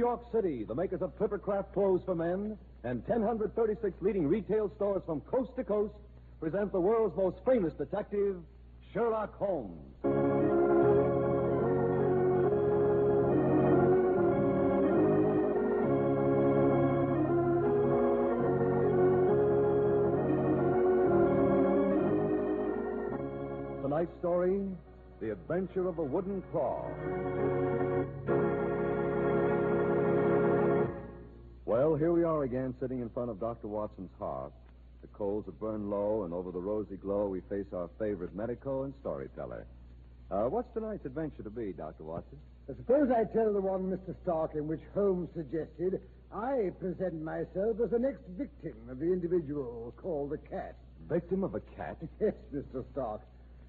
York City, the makers of Clippercraft clothes for men and 1,036 leading retail stores from coast to coast present the world's most famous detective, Sherlock Holmes. Tonight's story The Adventure of the Wooden Claw. Well, here we are again, sitting in front of Dr. Watson's hearth. The coals have burned low, and over the rosy glow, we face our favorite medico and storyteller. Uh, what's tonight's adventure to be, Dr. Watson? I suppose I tell the one, Mr. Stark, in which Holmes suggested I present myself as the next victim of the individual called the cat. Victim of a cat? Yes, Mr. Stark.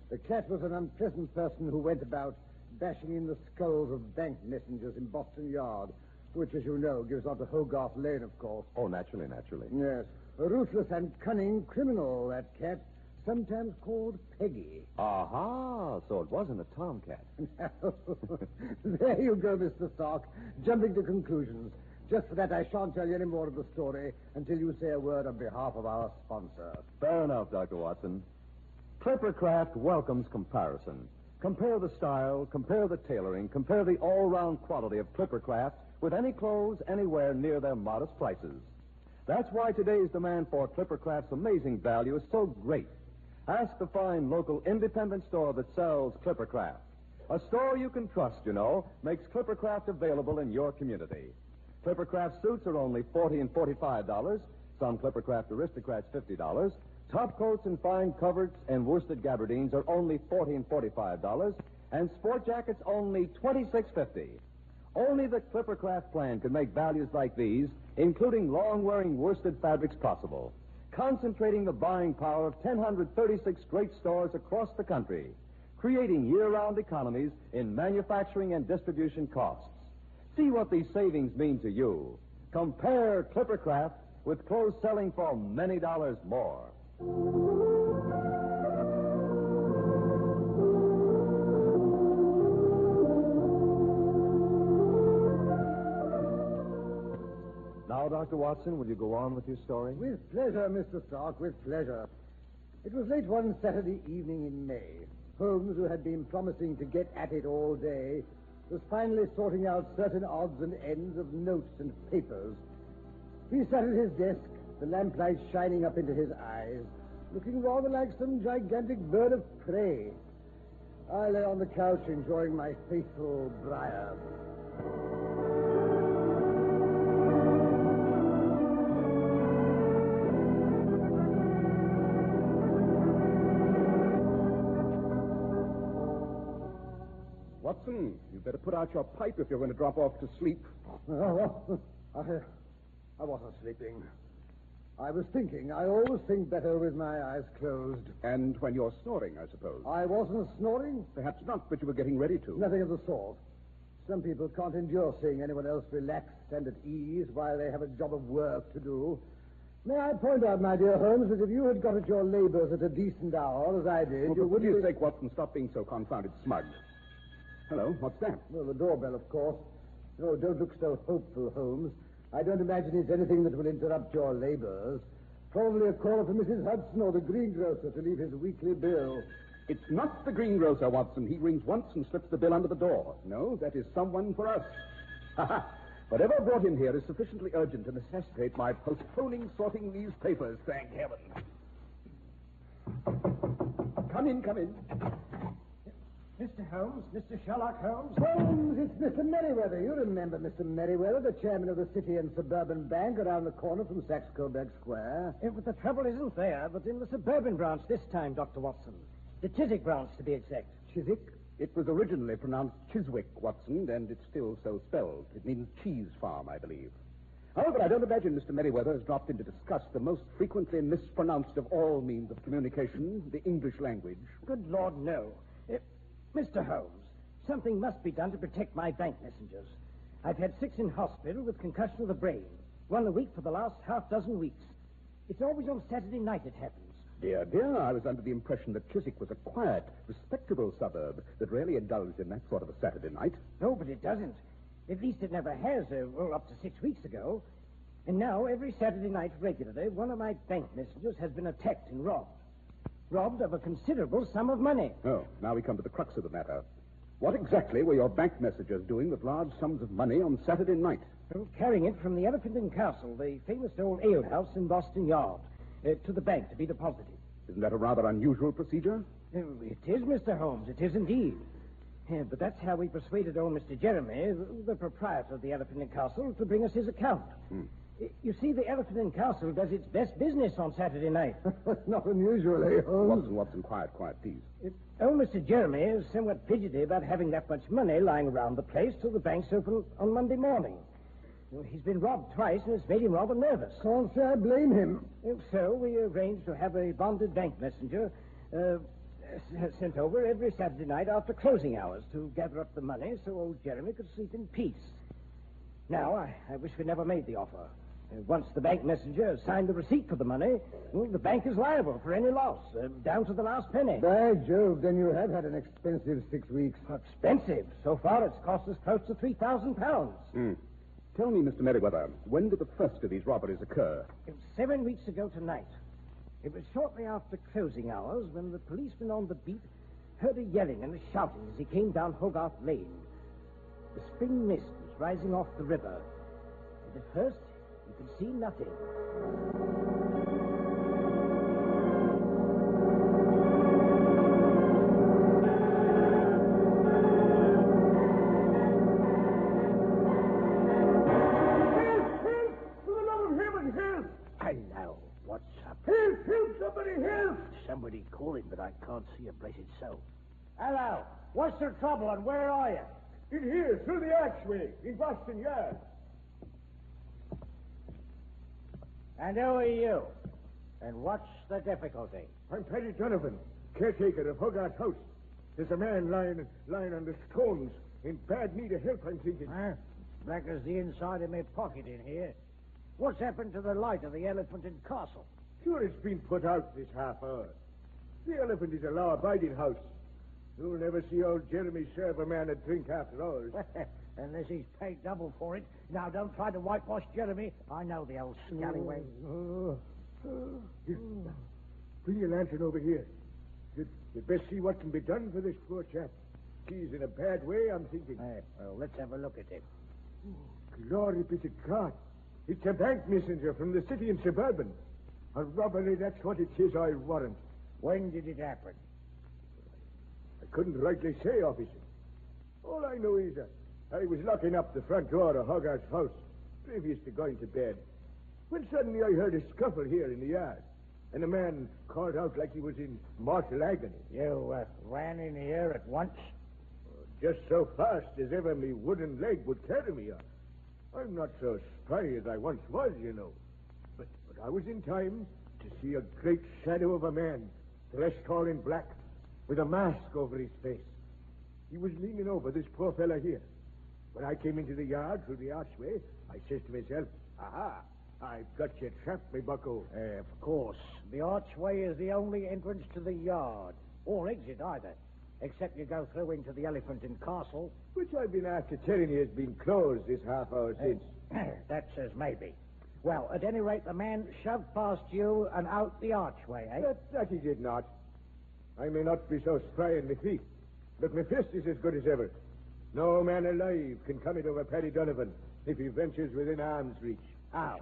The cat was an unpleasant person who went about bashing in the skulls of bank messengers in Boston Yard, which, as you know, gives on to Hogarth Lane, of course. Oh, naturally, naturally. Yes. A ruthless and cunning criminal, that cat, sometimes called Peggy. Aha, so it wasn't a tomcat. there you go, Mr. Stark, jumping to conclusions. Just for that, I shan't tell you any more of the story until you say a word on behalf of our sponsor. Fair enough, Dr. Watson. Clippercraft welcomes comparison. Compare the style, compare the tailoring, compare the all-round quality of Clippercraft with any clothes anywhere near their modest prices. That's why today's demand for Clippercraft's amazing value is so great. Ask the fine local independent store that sells Clippercraft. A store you can trust, you know, makes Clippercraft available in your community. Clippercraft suits are only 40 and $45. Some Clippercraft aristocrats, $50. Top coats and fine coverts and worsted gabardines are only 40 and $45. And sport jackets only $26.50. Only the Clippercraft plan can make values like these, including long-wearing worsted fabrics, possible. Concentrating the buying power of 1,036 great stores across the country, creating year-round economies in manufacturing and distribution costs. See what these savings mean to you. Compare Clippercraft with clothes selling for many dollars more. Dr. Watson, will you go on with your story? With pleasure, Mr. Stark, with pleasure. It was late one Saturday evening in May. Holmes, who had been promising to get at it all day, was finally sorting out certain odds and ends of notes and papers. He sat at his desk, the lamplight shining up into his eyes, looking rather like some gigantic bird of prey. I lay on the couch enjoying my faithful briar. Watson, you'd better put out your pipe if you're going to drop off to sleep. Oh, I, I wasn't sleeping. I was thinking. I always think better with my eyes closed. And when you're snoring, I suppose. I wasn't snoring. Perhaps not, but you were getting ready to. Nothing of the sort. Some people can't endure seeing anyone else relaxed and at ease while they have a job of work to do. May I point out, my dear Holmes, that if you had got at your labors at a decent hour, as I did, Well, you wouldn't... goodness be- sake, Watson, stop being so confounded smug. Hello, what's that? Well, the doorbell, of course. No, don't look so hopeful, Holmes. I don't imagine it's anything that will interrupt your labors. Probably a call for Mrs. Hudson or the greengrocer to leave his weekly bill. It's not the greengrocer, Watson. He rings once and slips the bill under the door. No, that is someone for us. Ha ha! Whatever brought him here is sufficiently urgent to necessitate my postponing sorting these papers, thank heaven. Come in, come in. Mr. Holmes, Mr. Sherlock Holmes. Holmes, it's Mr. Merriweather. You remember Mr. Merriweather, the chairman of the City and Suburban Bank around the corner from Saxe Coburg Square. Eh, but the trouble isn't there, but in the suburban branch this time, Dr. Watson. The Chiswick branch, to be exact. Chiswick? It was originally pronounced Chiswick, Watson, and it's still so spelled. It means cheese farm, I believe. However, I don't imagine Mr. Merriweather has dropped in to discuss the most frequently mispronounced of all means of communication, the English language. Good Lord, no. Mr. Holmes, something must be done to protect my bank messengers. I've had six in hospital with concussion of the brain. One a week for the last half dozen weeks. It's always on Saturday night it happens. Dear, dear, I was under the impression that Chiswick was a quiet, respectable suburb that rarely indulged in that sort of a Saturday night. No, but it doesn't. At least it never has, uh, well, up to six weeks ago. And now, every Saturday night regularly, one of my bank messengers has been attacked and robbed. Robbed of a considerable sum of money. Oh, now we come to the crux of the matter. What exactly were your bank messengers doing with large sums of money on Saturday night? Well, carrying it from the Elephant and Castle, the famous old alehouse in Boston Yard, uh, to the bank to be deposited. Isn't that a rather unusual procedure? Uh, It is, Mr. Holmes. It is indeed. Yeah, but that's how we persuaded old Mr. Jeremy, the- proprietor of the Elephant and Castle, to bring us his account. Y- You see, the Elephant and Castle does its best business on Saturday night. Not unusually, eh, Holmes? Watson, Watson, quiet, quiet, please. Old Mr. Jeremy is somewhat fidgety about having that much money lying around the place till the bank's open on Monday morning. Well, he's been robbed twice, and it's made him rather nervous. Can't say I blame him. Uh, So we arranged to have a bonded bank messenger uh, s- sent over every Saturday night after closing hours to gather up the money so old Jeremy could sleep in peace. Now, I, I wish we never made the offer. Uh, once the bank messenger has signed the receipt for the money, well, the bank is liable for any loss, uh, down to the last penny. By Jove, then you have had an expensive six weeks. Expensive. So far, it's cost us close to three thousand pounds. Hmm. Tell me, Mr. Merriweather, when did the first of these robberies occur? It was seven weeks ago tonight. It was shortly after closing hours when the policeman on the beat heard a yelling and a shouting as he came down Hogarth Lane. The spring mist was rising off the river, and at first you could see nothing. For the love of heaven, help! Hello, what's up? Help! Help! Somebody help! Somebody calling, but I can't see a blessed soul. Hello. What's the trouble and where are you? In here, through the archway, in Boston Yard. And who are you? And what's the difficulty? I'm Paddy Donovan, caretaker of Hogarth House. There's a man lying lying on the stones in bad need of help, I'm thinking. Huh? Black as the inside of my pocket in here. What's happened to the light of the Elephant and Castle? Sure, it's been put out this half hour. The Elephant is a law-abiding house. You'll never see old Jeremy serve a man a drink after hours. Unless he's paid double for it. Now, don't try to whitewash Jeremy. I know the old scallywag. Bring your lantern over here. You'd, you'd best see what can be done for this poor chap. He's in a bad way, I'm thinking. Eh, well, let's have a look at him. Glory be to God. It's a bank messenger from the city and suburban. A robbery, that's what it is, I warrant. When did it happen? I couldn't rightly say, officer. All I know is that I was locking up the front door of Hogarth's house previous to going to bed when suddenly I heard a scuffle here in the yard, and a man called out like he was in mortal agony. You uh, ran in here at once? Just so fast as ever me wooden leg would carry me. Up. I'm not so spry as I once was, you know. But, but I was in time to see a great shadow of a man, dressed all in black, with a mask over his face. He was leaning over this poor fella here. When I came into the yard through the archway, I says to myself, Aha, I've got you trapped, me bucko. Uh, of course. The archway is the only entrance to the yard. Or exit, either. Except you go through into the Elephant and Castle. Which I've been after telling you has been closed this half hour since. that says maybe. Well, at any rate, the man shoved past you and out the archway, eh? That, that he did not. I may not be so spry in my feet, but my fist is as good as ever. No man alive can come it over Paddy Donovan if he ventures within arm's reach. How?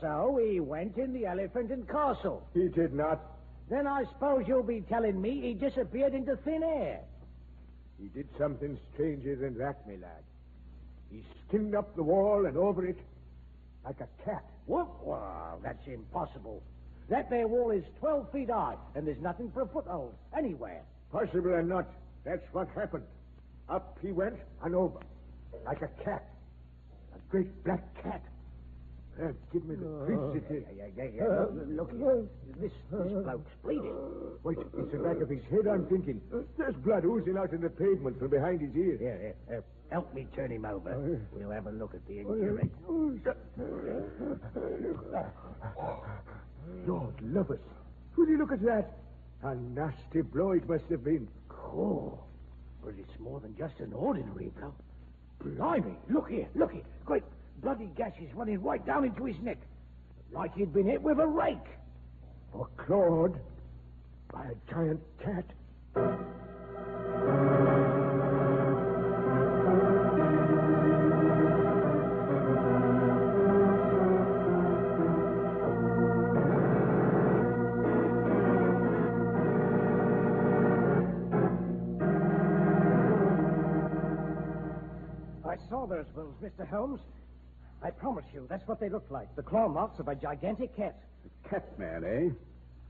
So he went in the Elephant and Castle. He did not. Then I suppose you'll be telling me he disappeared into thin air. He did something stranger than that, my lad. He skinned up the wall and over it like a cat. What? Well, that's impossible. That there wall is 12 feet high, and there's nothing for a foothold anywhere. Possible or not, that's what happened. Up he went and over, like a cat. A great black cat. Uh, give me the creeps it did. Yeah, yeah, yeah, yeah. Look here. This, this bloke's bleeding. Wait, it's the back of his head, I'm thinking. There's blood oozing out in the pavement from behind his ear. Here, here. Uh, help me turn him over. We'll have a look at the injury. Lord love us. Will you look at that? A nasty blow it must have been. Oh, but it's more than just an ordinary blow. Blimey, look here, look here. Great bloody gashes running right down into his neck. Like he'd been hit with a rake. Or clawed by a giant cat. Mr. Holmes. I promise you, that's what they look like. The claw marks of a gigantic cat. A cat man, eh?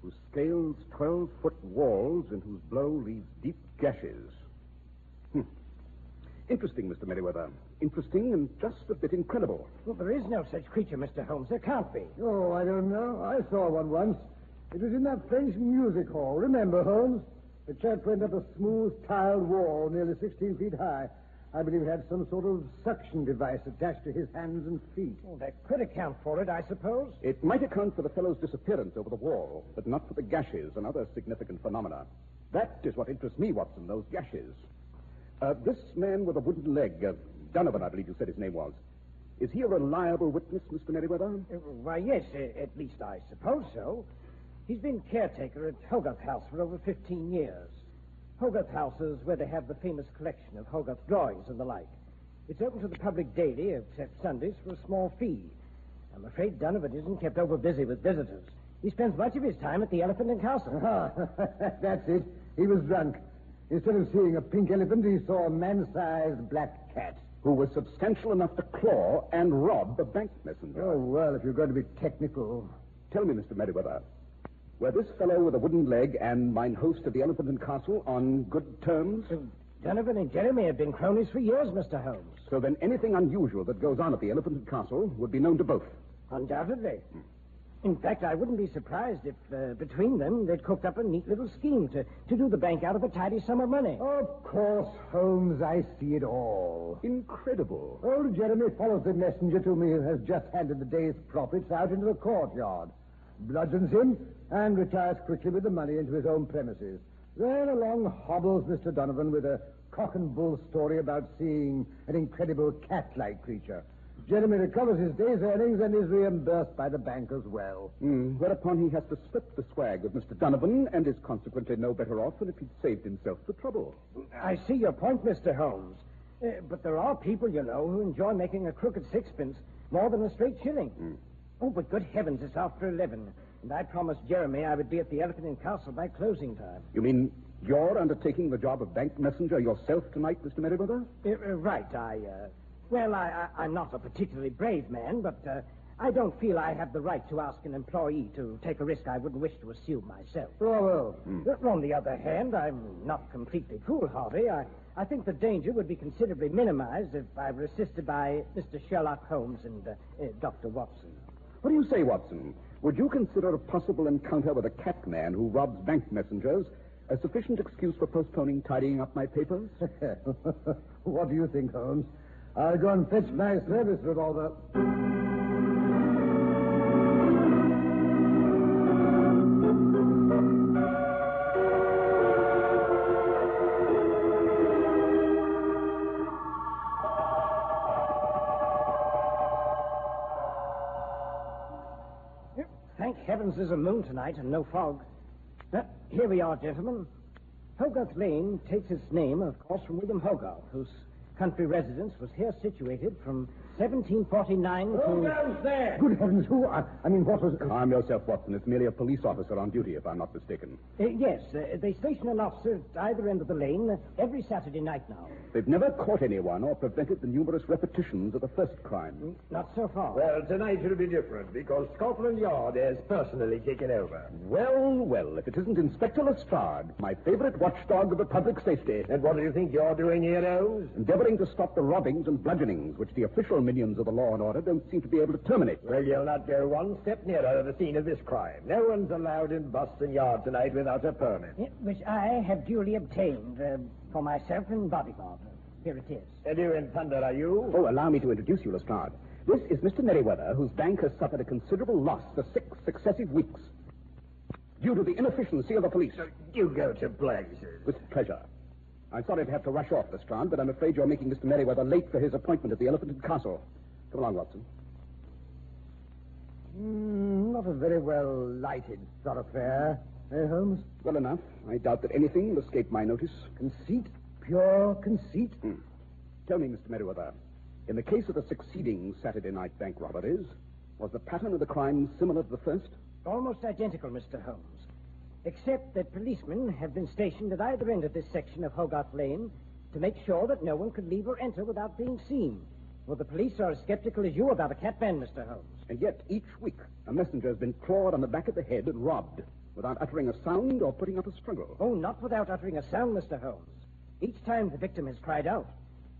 Who scales 12 foot walls and whose blow leaves deep gashes. Hmm. Interesting, Mr. Merriweather. Interesting and just a bit incredible. Well, there is no such creature, Mr. Holmes. There can't be. Oh, I don't know. I saw one once. It was in that French music hall. Remember, Holmes? The chap went up a smooth tiled wall nearly 16 feet high. I believe it had some sort of suction device attached to his hands and feet. Well, that could account for it, I suppose. It might account for the fellow's disappearance over the wall, but not for the gashes and other significant phenomena. That is what interests me, Watson, those gashes. Uh, this man with a wooden leg, uh, Donovan, I believe you said his name was. Is he a reliable witness, Mr. Merriweather? Uh, why, yes, uh, at least I suppose so. He's been caretaker at Hogarth House for over 15 years. Hogarth House is where they have the famous collection of Hogarth drawings and the like. It's open to the public daily, except Sundays, for a small fee. I'm afraid Donovan isn't kept over busy with visitors. He spends much of his time at the Elephant and Castle. That's it. He was drunk. Instead of seeing a pink elephant, he saw a man-sized black cat. Who was substantial enough to claw and rob a bank messenger. Oh, well, if you're going to be technical. Tell me, Mr. Merriweather, were this fellow with a wooden leg and mine host of the Elephant and Castle on good terms? Donovan and Jeremy have been cronies for years, Mr. Holmes. So then anything unusual that goes on at the Elephant and Castle would be known to both. Undoubtedly. In fact, I wouldn't be surprised if, uh, between them, they'd cooked up a neat little scheme to, to do the bank out of a tidy sum of money. Of course, Holmes, I see it all. Incredible. Old Jeremy follows the messenger to me and has just handed the day's profits out into the courtyard, bludgeons him, and retires quickly with the money into his own premises. Then along hobbles Mr. Donovan with a cock and bull story about seeing an incredible cat-like creature. Jeremy recovers his day's earnings and is reimbursed by the bank as well. Mm, whereupon he has to split the swag with Mr. Donovan and is consequently no better off than if he'd saved himself the trouble. I see your point, Mr. Holmes. Uh, but there are people, you know, who enjoy making a crooked sixpence more than a straight shilling. Oh, but good heavens, it's after 11. And I promised Jeremy I would be at the Elephant and Castle by closing time. You mean you're undertaking the job of bank messenger yourself tonight, Mr. Merriweather? Uh, uh, right, I, uh, well, I, I, I'm not a particularly brave man, but uh, I don't feel I have the right to ask an employee to take a risk I wouldn't wish to assume myself. Oh, well. Uh, On the other hand, I'm not completely foolhardy. I, I think the danger would be considerably minimized if I were assisted by Mr. Sherlock Holmes and uh, Dr. Watson. What do you say, Watson? Would you consider a possible encounter with a cat man who robs bank messengers a sufficient excuse for postponing tidying up my papers? what do you think, Holmes? I'll go and fetch my service revolver. A moon tonight and no fog. Uh, here we are, gentlemen. Hogarth Lane takes its name, of course, from William Hogarth, whose country residence was here situated from 1749 to... there? Good heavens, who? I, I mean, what was. Calm yourself, Watson. It's merely a police officer on duty, if I'm not mistaken. Uh, yes, uh, they station an officer at either end of the lane uh, every Saturday night now. They've never caught anyone or prevented the numerous repetitions of the first crime. Not so far. Well, tonight it'll be different because Scotland Yard has personally taken over. Well, well, if it isn't Inspector Lestrade, my favorite watchdog of the public safety, And what do you think you're doing here, Holmes? endeavoring to stop the robbings and bludgeonings which the official minions of the law and order don't seem to be able to terminate. Well, you'll not go one step nearer the scene of this crime. No one's allowed in Boston Yard tonight without a permit. Which I have duly obtained uh, for myself and bodyguard. Here it is. And who in thunder are you? Oh, allow me to introduce you, Lestrade. This is Mr. Merriweather, whose bank has suffered a considerable loss for six successive weeks. Due to the inefficiency of the police. You go to blazes. With pleasure. I'm sorry to have to rush off, Lestrade, but I'm afraid you're making Mr. Merriweather late for his appointment at the Elephant and Castle. Come along, Watson. Mm, not a very well lighted thoroughfare, eh, Holmes? Well enough. I doubt that anything will escape my notice. Conceit, pure conceit. Tell me, Mr. Merriweather, in the case of the succeeding Saturday night bank robberies, was the pattern of the crime similar to the first? Almost identical, Mr. Holmes. Except that policemen have been stationed at either end of this section of Hogarth Lane to make sure that no one could leave or enter without being seen. Well, the police are as skeptical as you about a cat band, Mr. Holmes. And yet, each week, a messenger has been clawed on the back of the head and robbed without uttering a sound or putting up a struggle. Oh, not without uttering a sound, Mr. Holmes. Each time the victim has cried out.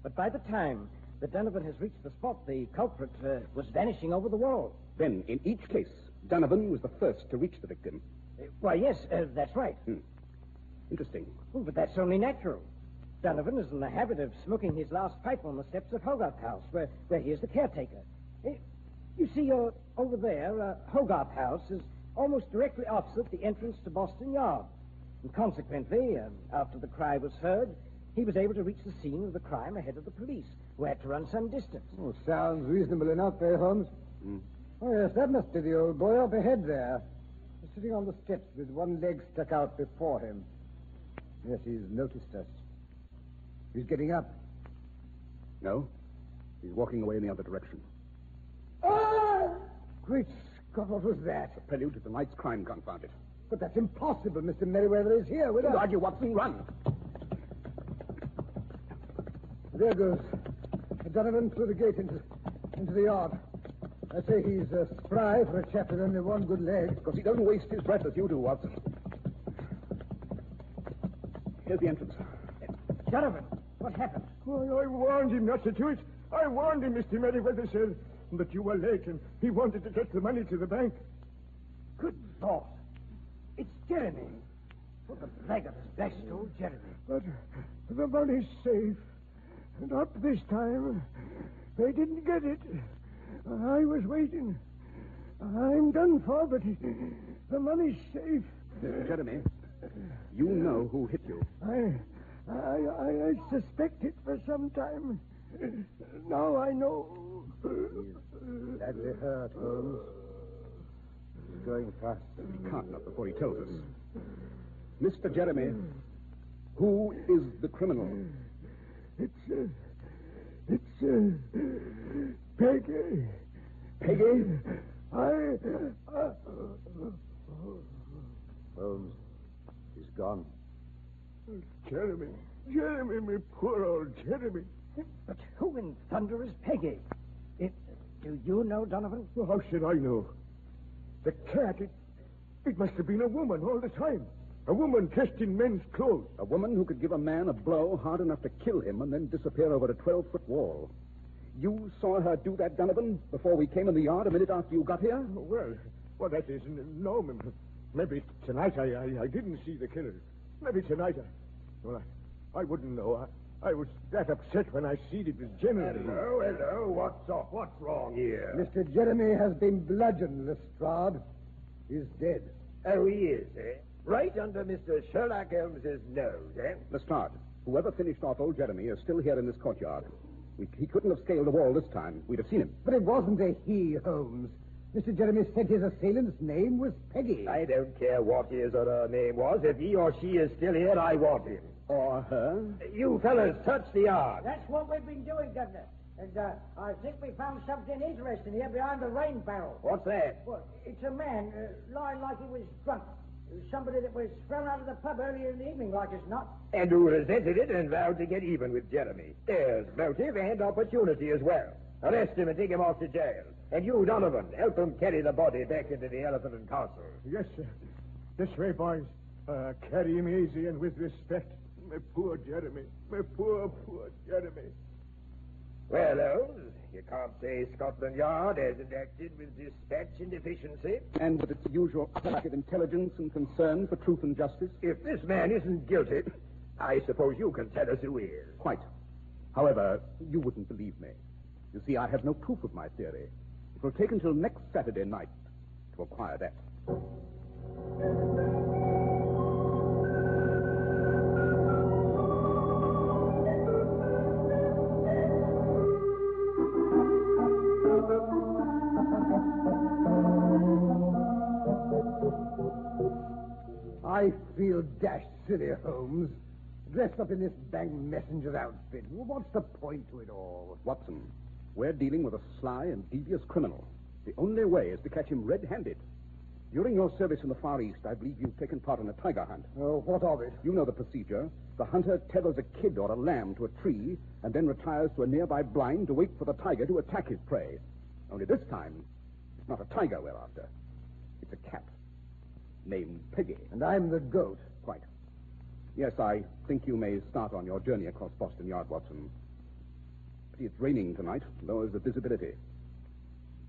But by the time that Donovan has reached the spot, the culprit uh, was vanishing over the wall. Then, in each case, Donovan was the first to reach the victim. Why, yes, uh, that's right. Interesting. Oh, but that's only natural. Donovan is in the habit of smoking his last pipe on the steps of Hogarth House, where, where he is the caretaker. Eh, you see, uh, over there, uh, Hogarth House is almost directly opposite the entrance to Boston Yard. And consequently, um, after the cry was heard, he was able to reach the scene of the crime ahead of the police, who had to run some distance. Oh, sounds reasonable enough, eh, Holmes? Oh, yes, that must be the old boy up ahead there. Sitting on the steps with one leg stuck out before him. Yes, he's noticed us. He's getting up. No? He's walking away in the other direction. Ah! Great Scott, what was that? A prelude to tonight's crime, confound it. But that's impossible. Mr. Merriweather is here with us. Argue, Watson. Run. There goes Donovan through the gate into, into the yard. I say he's uh, spry for a chap with only one good leg. Because he doesn't waste his breath as you do, Watson. Here's the entrance. Donovan, what happened? Why, I warned him not to do it. I warned him, Mr. Merriweather, sir, that you were late and he wanted to get the money to the bank. Good Lord. It's Jeremy. What the blackguard has blasted old Jeremy. But the money's safe. And up this time, they didn't get it. I was waiting. I'm done for, but the money's safe. Jeremy, you know who hit you. I, I, I, I suspect it for some time. Now I know. Badly hurt, Holmes. He's going fast. He can't not before he tells us. Mr. Jeremy, who is the criminal? It's, uh, it's, uh, Peggy. Peggy? I, uh, Holmes, he's gone. Jeremy, Jeremy, my poor old Jeremy. But who in thunder is Peggy? It, do you know, Donovan? Well, how should I know? The cat, it, it must have been a woman all the time. A woman dressed in men's clothes. A woman who could give a man a blow hard enough to kill him and then disappear over a 12 foot wall. You saw her do that, Donovan, before we came in the yard a minute after you got here? Well, well, that is no. m- Maybe tonight I, I, I didn't see the killer. Maybe tonight I. Well, I, I wouldn't know. I, I was that upset when I seen it was Jeremy. Hello, hello. What's up? What's wrong here? Mr. Jeremy has been bludgeoned, Lestrade. He's dead. Oh, he is, eh? Right under Mr. Sherlock Holmes's nose, eh? Lestrade, whoever finished off old Jeremy is still here in this courtyard. We, he couldn't have scaled the wall this time. We'd have seen him. But it wasn't a he, Holmes. Mr. Jeremy said his assailant's name was Peggy. I don't care what his or her name was. If he or she is still here, I want him. Or her? You fellas, touch the yard. That's what we've been doing, Governor. And uh, I think we found something interesting here behind the rain barrel. What's that? Well, it's a man uh, lying like he was drunk. It was somebody that was thrown out of the pub earlier in the evening, like as not. And who resented it and vowed to get even with Jeremy. There's motive and opportunity as well. Arrest him and take him off to jail. And you, Donovan, help him carry the body back into the Elephant and Castle. Yes, sir. This way, boys. Uh, carry him easy and with respect. My poor Jeremy. My poor, poor Jeremy. Well, Holmes, you can't say Scotland Yard hasn't acted with dispatch and efficiency. And with its usual lack of intelligence and concern for truth and justice? If this man isn't guilty, I suppose you can tell us who is. Quite. However, you wouldn't believe me. You see, I have no proof of my theory. It will take until next Saturday night to acquire that. Feel dashed silly, Holmes. Dressed up in this bank messenger's outfit. What's the point to it all? Watson, we're dealing with a sly and devious criminal. The only way is to catch him red-handed. During your service in the Far East, I believe you've taken part in a tiger hunt. Oh, what of it? You know the procedure. The hunter tethers a kid or a lamb to a tree and then retires to a nearby blind to wait for the tiger to attack his prey. Only this time, it's not a tiger we're after. It's a cat named Peggy. And I'm the goat. Quite. Yes, I think you may start on your journey across Boston Yard, Watson. Pity it's raining tonight, lowers the visibility.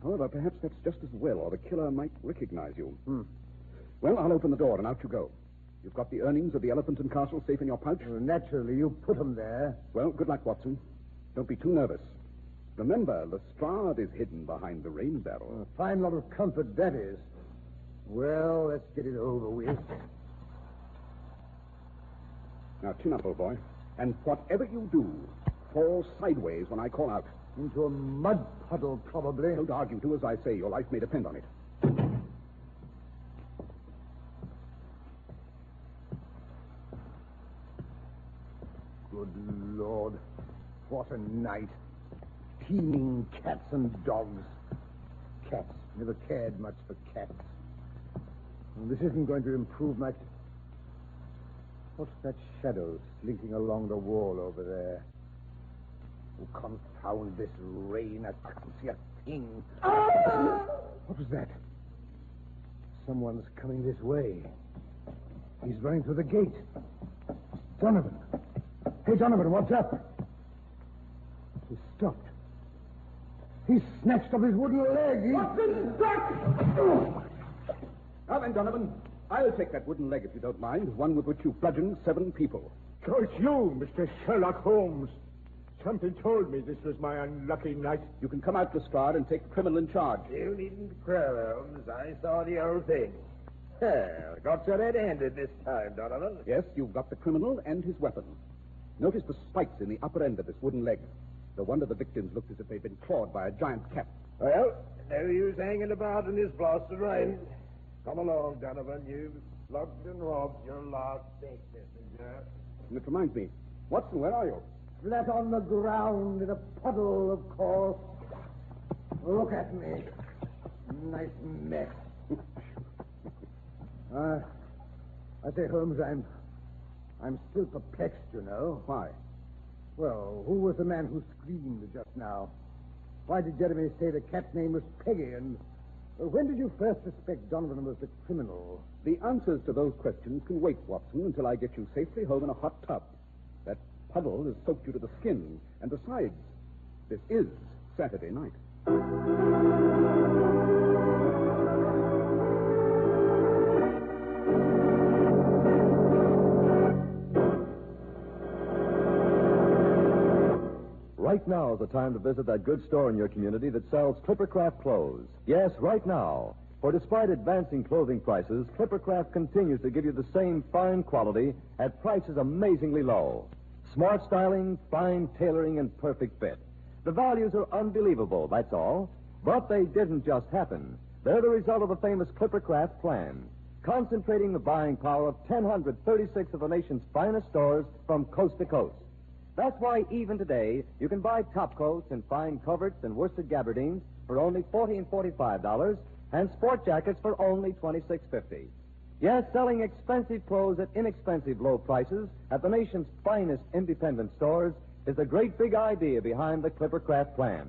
However, perhaps that's just as well, or the killer might recognize you. Hmm. Well, I'll open the door and out you go. You've got the earnings of the Elephant and Castle safe in your pouch? Well, naturally, you put 'em there. Well, good luck, Watson. Don't be too nervous. Remember, Lestrade is hidden behind the rain barrel. A fine lot of comfort that is. Well, let's get it over with. Now, chin up, old boy. And whatever you do, fall sideways when I call out. Into a mud puddle, probably. Don't argue. Do as I say. Your life may depend on it. Good Lord. What a night. Teeming cats and dogs. Cats. Never cared much for cats. Well, this isn't going to improve my. What's that shadow slinking along the wall over there? Oh, confound this rain. I can't see a thing. What was that? Someone's coming this way. He's running through the gate. Donovan. Hey, Donovan, what's up? He stopped. He snatched up his wooden leg. He... Watson, duck! Now then, Donovan, I'll take that wooden leg if you don't mind, one with which you bludgeoned seven people. So it's you, Mr. Sherlock Holmes. Something told me this was my unlucky night. You can come out, Lestrade, and take the criminal in charge. You needn't crow, Holmes. I saw the whole thing. Well, got you red-handed this time, Donovan. Yes, you've got the criminal and his weapon. Notice the spikes in the upper end of this wooden leg. No wonder the victims looked as if they'd been clawed by a giant cat. Well, no use hanging about in this blasted rain. Come along, Donovan. You've slugged and robbed your last bank messenger. And it reminds me, Watson, where are you? Flat on the ground in a puddle, of course. Look at me. Nice mess. uh, I say, Holmes, I'm. I'm still perplexed, you know. Why? Well, who was the man who screamed just now? Why did Jeremy say the cat's name was Peggy? And when did you first suspect Donovan was the criminal? The answers to those questions can wait, Watson, until I get you safely home in a hot tub. That puddle has soaked you to the skin. And besides, this is Saturday night. Right now is the time to visit that good store in your community that sells Clippercraft clothes. Yes, right now. For despite advancing clothing prices, Clippercraft continues to give you the same fine quality at prices amazingly low. Smart styling, fine tailoring, and perfect fit. The values are unbelievable, that's all. But they didn't just happen. They're the result of the famous Clippercraft plan, concentrating the buying power of 1,036 of the nation's finest stores from coast to coast. That's why even today you can buy top coats and fine coverts and worsted gabardines for only forty and forty-five dollars, and sport jackets for only twenty-six fifty. Yes, selling expensive clothes at inexpensive low prices at the nation's finest independent stores is the great big idea behind the Clippercraft plan.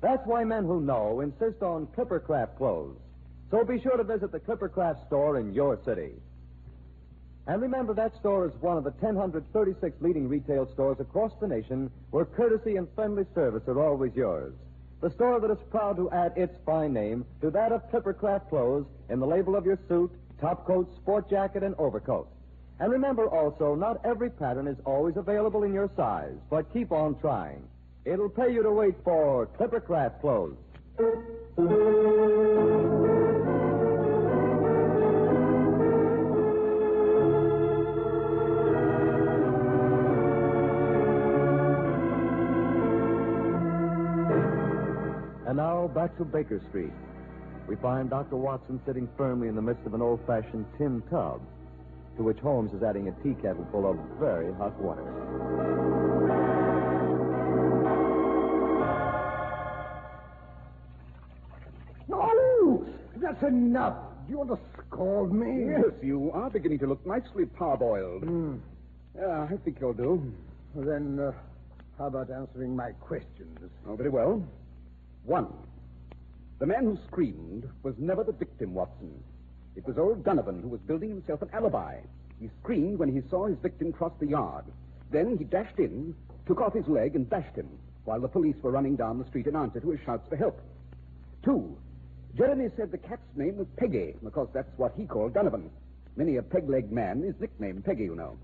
That's why men who know insist on Clippercraft clothes. So be sure to visit the Clippercraft store in your city. And remember, that store is one of the 1,036 leading retail stores across the nation where courtesy and friendly service are always yours. The store that is proud to add its fine name to that of Clippercraft clothes in the label of your suit, top coat, sport jacket, and overcoat. And remember also, not every pattern is always available in your size, but keep on trying. It'll pay you to wait for Clippercraft clothes. Now back to Baker Street. We find Dr. Watson sitting firmly in the midst of an old fashioned tin tub. to which Holmes is adding a tea kettle full of very hot water. Oh, that's enough. Do you want to scald me? Yes, you are beginning to look nicely parboiled. Hmm. Yeah, I think you'll do. Then, uh, how about answering my questions? Oh, very well. One. The man who screamed was never the victim, Watson. It was old Donovan who was building himself an alibi. He screamed when he saw his victim cross the yard. Then he dashed in, took off his leg, and bashed him, while the police were running down the street in answer to his shouts for help. Two. Jeremy said the cat's name was Peggy, because that's what he called Donovan. Many a peg-legged man is nicknamed Peggy, you know.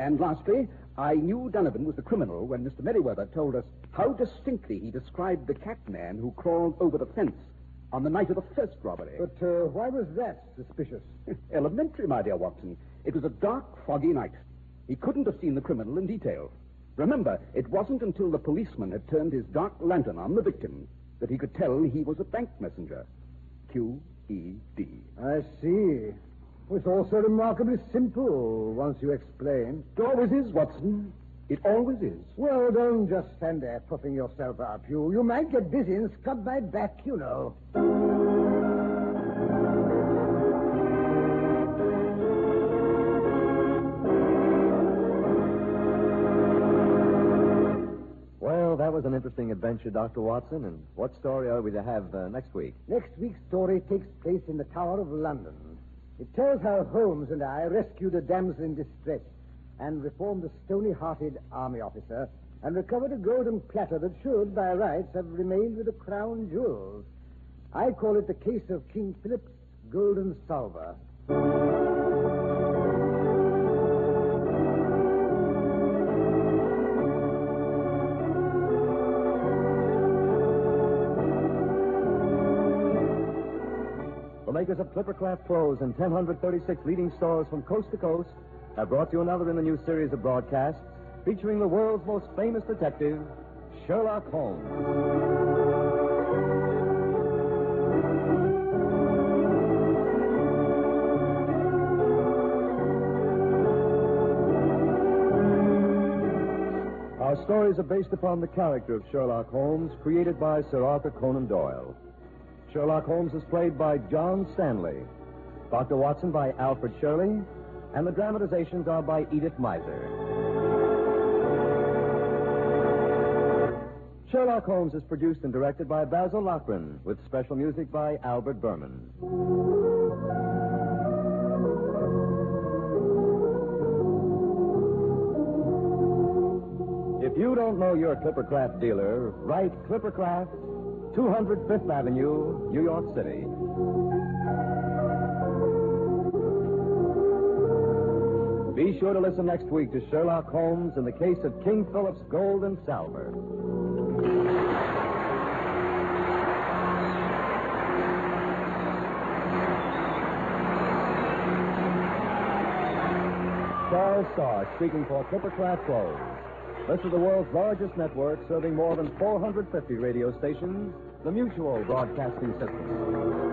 And lastly, I knew Donovan was the criminal when Mr. Merriweather told us how distinctly he described the cat man who crawled over the fence on the night of the first robbery. But uh, why was that suspicious? Elementary, my dear Watson. It was a dark, foggy night. He couldn't have seen the criminal in detail. Remember, it wasn't until the policeman had turned his dark lantern on the victim that he could tell he was a bank messenger. Q E D. I see. It's all so remarkably simple once you explain. It always is, Watson. It always is. Well, don't just stand there puffing yourself up. You you might get busy and scud my back, you know. Well, that was an interesting adventure, Dr. Watson. And what story are we to have uh, next week? Next week's story takes place in the Tower of London. It tells how Holmes and I rescued a damsel in distress and reformed a stony-hearted army officer and recovered a golden platter that should, by rights, have remained with the crown jewels. I call it the case of King Philip's golden salver. Makers of Clippercraft clothes and 1036 leading stores from coast to coast have brought you another in the new series of broadcasts featuring the world's most famous detective, Sherlock Holmes. Our stories are based upon the character of Sherlock Holmes, created by Sir Arthur Conan Doyle. Sherlock Holmes is played by John Stanley, Dr. Watson by Alfred Shirley, and the dramatizations are by Edith Meiser. Sherlock Holmes is produced and directed by Basil Loughrane, with special music by Albert Buhrman. If you don't know your Clippercraft dealer, write Clippercraft, 200 Fifth Avenue, New York City. Be sure to listen next week to Sherlock Holmes in the case of King Philip's gold and salver. Charles Stark speaking for Clippercraft Clothes. This is the world's largest network serving more than 450 radio stations, the Mutual Broadcasting System.